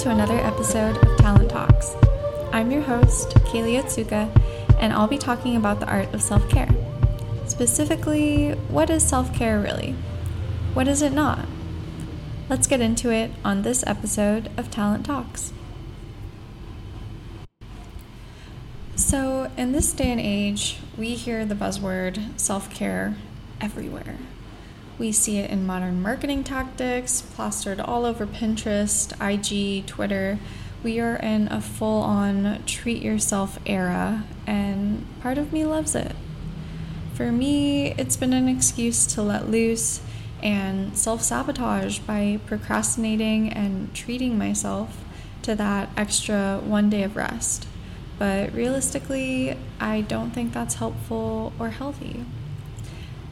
to another episode of Talent Talks. I'm your host, Kaylee Otsuka, and I'll be talking about the art of self care. Specifically, what is self care really? What is it not? Let's get into it on this episode of Talent Talks. So, in this day and age, we hear the buzzword self care everywhere. We see it in modern marketing tactics, plastered all over Pinterest, IG, Twitter. We are in a full on treat yourself era, and part of me loves it. For me, it's been an excuse to let loose and self sabotage by procrastinating and treating myself to that extra one day of rest. But realistically, I don't think that's helpful or healthy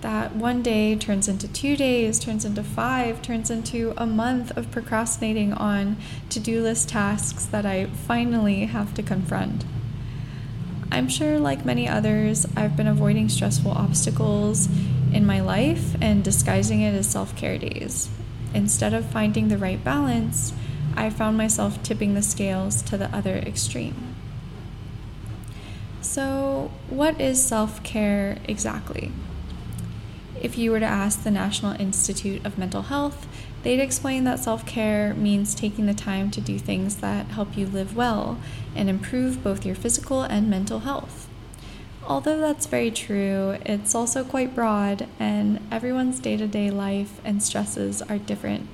that one day turns into two days, turns into five, turns into a month of procrastinating on to do list tasks that I finally have to confront. I'm sure, like many others, I've been avoiding stressful obstacles in my life and disguising it as self care days. Instead of finding the right balance, I found myself tipping the scales to the other extreme. So, what is self care exactly? If you were to ask the National Institute of Mental Health, they'd explain that self care means taking the time to do things that help you live well and improve both your physical and mental health. Although that's very true, it's also quite broad, and everyone's day to day life and stresses are different.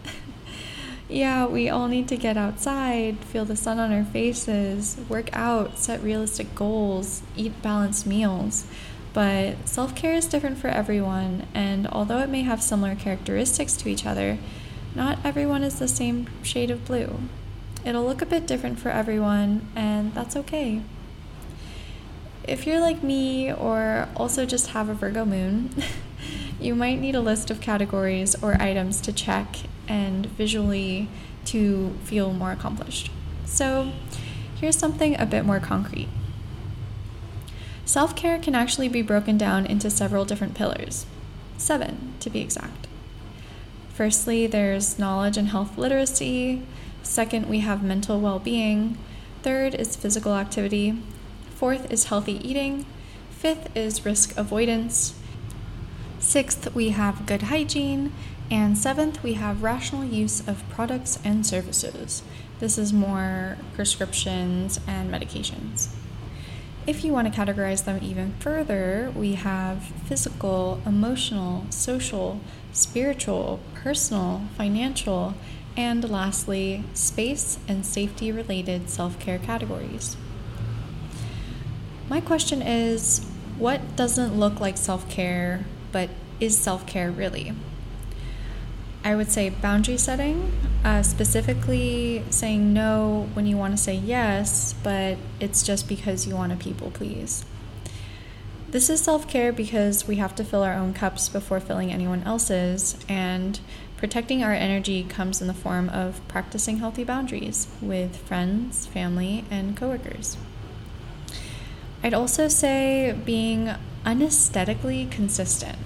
yeah, we all need to get outside, feel the sun on our faces, work out, set realistic goals, eat balanced meals. But self care is different for everyone, and although it may have similar characteristics to each other, not everyone is the same shade of blue. It'll look a bit different for everyone, and that's okay. If you're like me, or also just have a Virgo moon, you might need a list of categories or items to check and visually to feel more accomplished. So, here's something a bit more concrete. Self care can actually be broken down into several different pillars, seven to be exact. Firstly, there's knowledge and health literacy. Second, we have mental well being. Third is physical activity. Fourth is healthy eating. Fifth is risk avoidance. Sixth, we have good hygiene. And seventh, we have rational use of products and services. This is more prescriptions and medications. If you want to categorize them even further, we have physical, emotional, social, spiritual, personal, financial, and lastly, space and safety related self care categories. My question is what doesn't look like self care, but is self care really? I would say boundary setting, uh, specifically saying no when you want to say yes, but it's just because you want to people please. This is self care because we have to fill our own cups before filling anyone else's, and protecting our energy comes in the form of practicing healthy boundaries with friends, family, and coworkers. I'd also say being unesthetically consistent.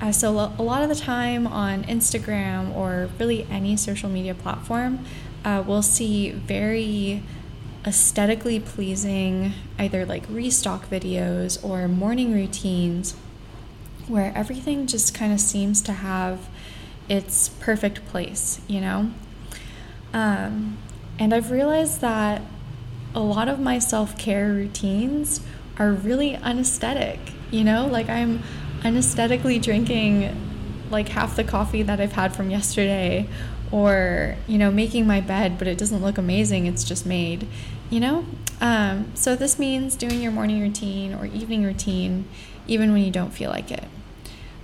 Uh, so, a lot of the time on Instagram or really any social media platform, uh, we'll see very aesthetically pleasing either like restock videos or morning routines where everything just kind of seems to have its perfect place, you know? Um, and I've realized that a lot of my self care routines are really unesthetic, you know? Like, I'm unesthetically drinking like half the coffee that I've had from yesterday or you know making my bed but it doesn't look amazing it's just made you know? Um, so this means doing your morning routine or evening routine even when you don't feel like it.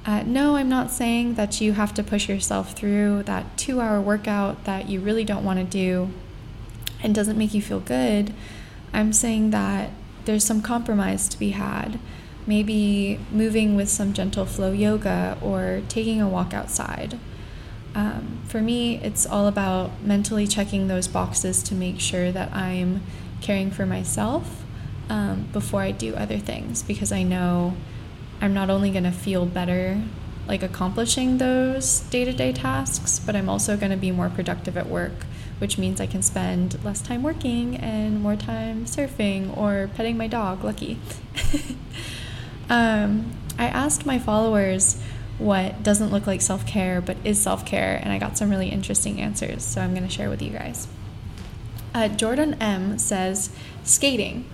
Uh, no i'm not saying that you have to push yourself through that two hour workout that you really don't want to do and doesn't make you feel good. I'm saying that there's some compromise to be had maybe moving with some gentle flow yoga or taking a walk outside. Um, for me, it's all about mentally checking those boxes to make sure that I'm caring for myself um, before I do other things because I know I'm not only going to feel better like accomplishing those day to day tasks, but I'm also going to be more productive at work which means I can spend less time working and more time surfing or petting my dog, Lucky. um, I asked my followers what doesn't look like self care but is self care, and I got some really interesting answers, so I'm going to share with you guys. Uh, Jordan M says skating,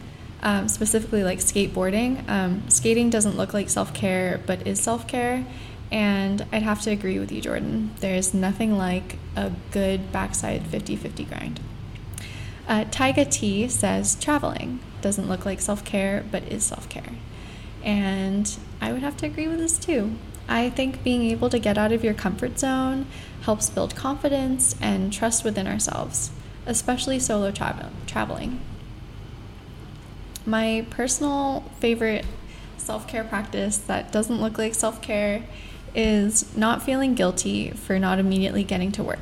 um, specifically like skateboarding. Um, skating doesn't look like self care but is self care. And I'd have to agree with you, Jordan. There's nothing like a good backside 50 50 grind. Uh, Tyga T says traveling doesn't look like self care, but is self care. And I would have to agree with this too. I think being able to get out of your comfort zone helps build confidence and trust within ourselves, especially solo travel- traveling. My personal favorite self care practice that doesn't look like self care is not feeling guilty for not immediately getting to work.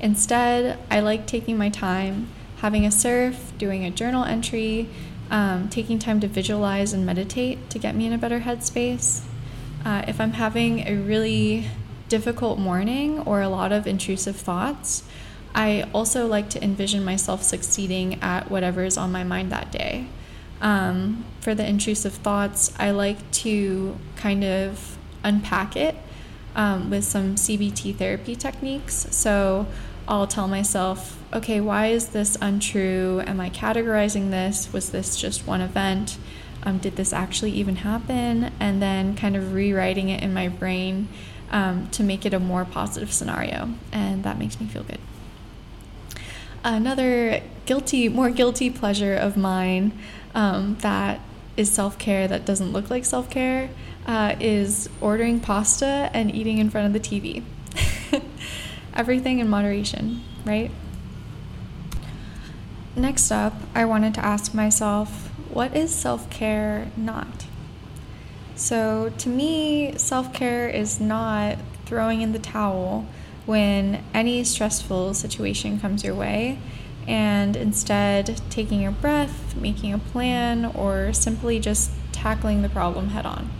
Instead, I like taking my time, having a surf, doing a journal entry, um, taking time to visualize and meditate to get me in a better headspace. Uh, if I'm having a really difficult morning or a lot of intrusive thoughts, I also like to envision myself succeeding at whatever is on my mind that day. Um, for the intrusive thoughts, I like to kind of unpack it um, with some CBT therapy techniques. So I'll tell myself, okay, why is this untrue? Am I categorizing this? Was this just one event? Um, did this actually even happen? And then kind of rewriting it in my brain um, to make it a more positive scenario. And that makes me feel good. Another guilty, more guilty pleasure of mine um, that is self care that doesn't look like self care uh, is ordering pasta and eating in front of the TV. Everything in moderation, right? Next up, I wanted to ask myself what is self care not? So, to me, self care is not throwing in the towel when any stressful situation comes your way and instead taking a breath, making a plan, or simply just tackling the problem head on.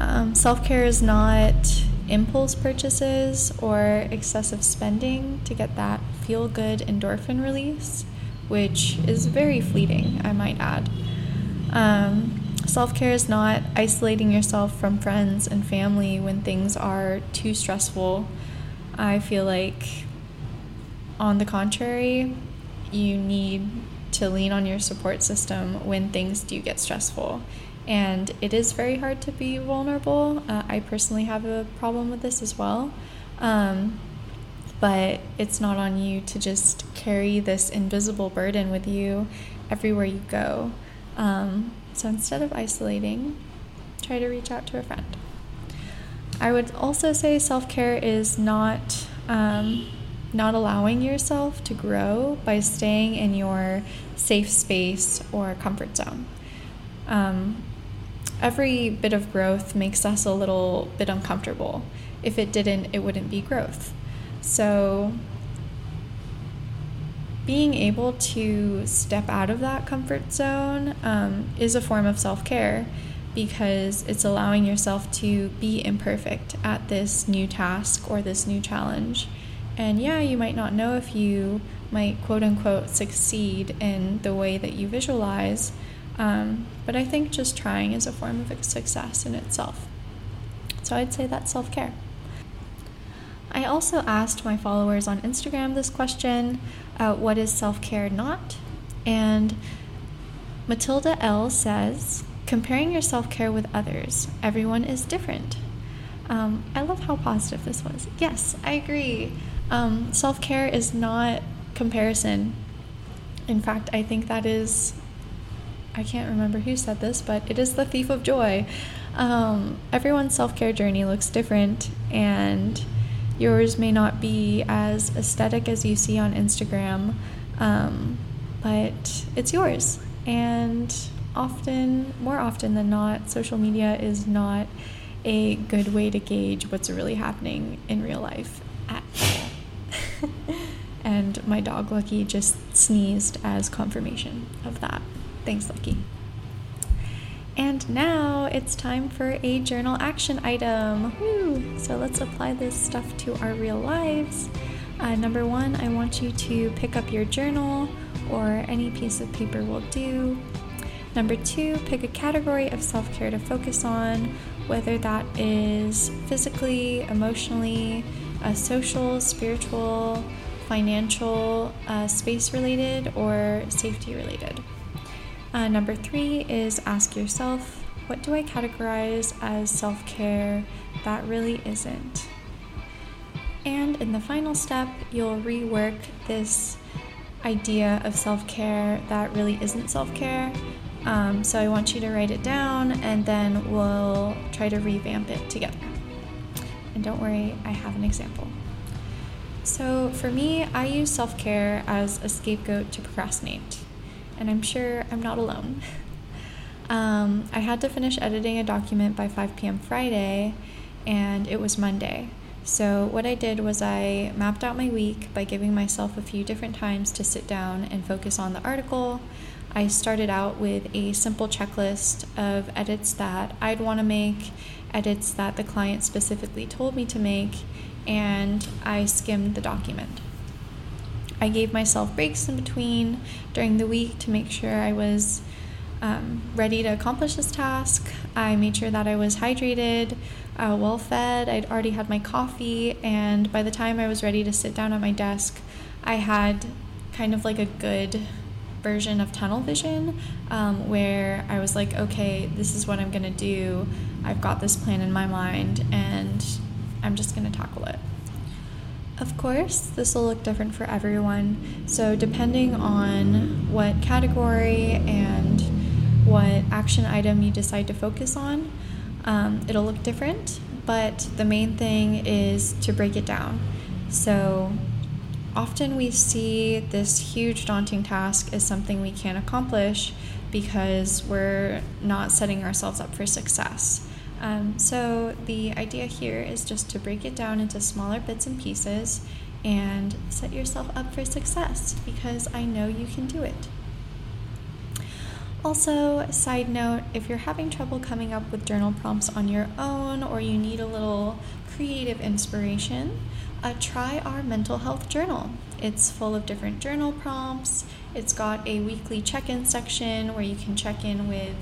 Um, Self care is not impulse purchases or excessive spending to get that feel good endorphin release, which is very fleeting, I might add. Um, Self care is not isolating yourself from friends and family when things are too stressful. I feel like, on the contrary, you need to lean on your support system when things do get stressful and it is very hard to be vulnerable. Uh, I personally have a problem with this as well. Um, but it's not on you to just carry this invisible burden with you everywhere you go. Um, so instead of isolating, try to reach out to a friend. I would also say self care is not um, not allowing yourself to grow by staying in your safe space or comfort zone. Um, every bit of growth makes us a little bit uncomfortable. If it didn't, it wouldn't be growth. So, being able to step out of that comfort zone um, is a form of self care because it's allowing yourself to be imperfect at this new task or this new challenge. And yeah, you might not know if you might quote unquote succeed in the way that you visualize, um, but I think just trying is a form of success in itself. So I'd say that's self care. I also asked my followers on Instagram this question uh, what is self care not? And Matilda L says, comparing your self care with others, everyone is different. Um, I love how positive this was. Yes, I agree. Um, self care is not comparison. In fact, I think that is I can't remember who said this, but it is the thief of joy. Um, everyone's self care journey looks different, and yours may not be as aesthetic as you see on Instagram, um, but it's yours. And often, more often than not, social media is not a good way to gauge what's really happening in real life at all. and my dog Lucky just sneezed as confirmation of that. Thanks, Lucky. And now it's time for a journal action item. Woo! So let's apply this stuff to our real lives. Uh, number one, I want you to pick up your journal or any piece of paper will do. Number two, pick a category of self care to focus on, whether that is physically, emotionally, uh, social, spiritual, financial, uh, space related, or safety related. Uh, number three is ask yourself, what do I categorize as self care that really isn't? And in the final step, you'll rework this idea of self care that really isn't self care. Um, so I want you to write it down and then we'll try to revamp it together. And don't worry, I have an example. So for me, I use self care as a scapegoat to procrastinate, and I'm sure I'm not alone. Um, I had to finish editing a document by 5 p.m. Friday, and it was Monday. So, what I did was I mapped out my week by giving myself a few different times to sit down and focus on the article. I started out with a simple checklist of edits that I'd want to make, edits that the client specifically told me to make, and I skimmed the document. I gave myself breaks in between during the week to make sure I was um, ready to accomplish this task. I made sure that I was hydrated, uh, well fed. I'd already had my coffee, and by the time I was ready to sit down at my desk, I had kind of like a good version of tunnel vision um, where I was like, okay, this is what I'm gonna do. I've got this plan in my mind, and I'm just gonna tackle it. Of course, this will look different for everyone. So, depending on what category and what action item you decide to focus on, um, it'll look different. But the main thing is to break it down. So, often we see this huge daunting task as something we can't accomplish because we're not setting ourselves up for success. Um, so, the idea here is just to break it down into smaller bits and pieces and set yourself up for success because I know you can do it. Also, side note if you're having trouble coming up with journal prompts on your own or you need a little creative inspiration, uh, try our mental health journal. It's full of different journal prompts. It's got a weekly check in section where you can check in with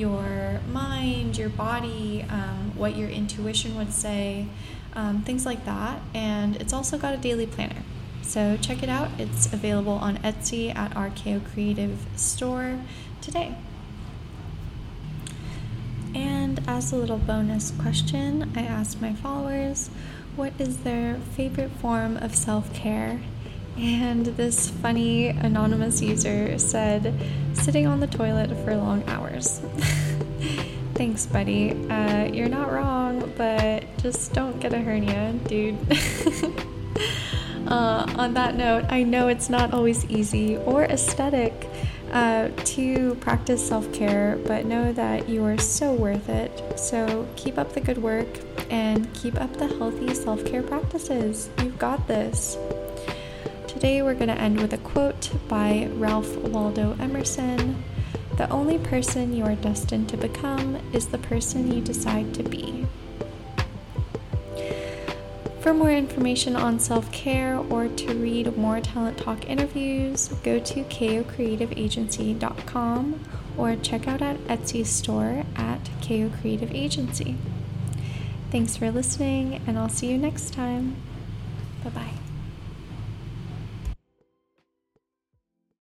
your mind, your body, um, what your intuition would say, um, things like that. And it's also got a daily planner. So check it out. It's available on Etsy at our KO Creative store today. And as a little bonus question, I asked my followers what is their favorite form of self care and this funny anonymous user said, sitting on the toilet for long hours. Thanks, buddy. Uh, you're not wrong, but just don't get a hernia, dude. uh, on that note, I know it's not always easy or aesthetic uh, to practice self care, but know that you are so worth it. So keep up the good work and keep up the healthy self care practices. You've got this. Today we're going to end with a quote by Ralph Waldo Emerson The only person you are destined to become is the person you decide to be. For more information on self care or to read more Talent Talk interviews, go to kocreativeagency.com or check out at Etsy store at KO Creative Agency. Thanks for listening, and I'll see you next time. Bye bye.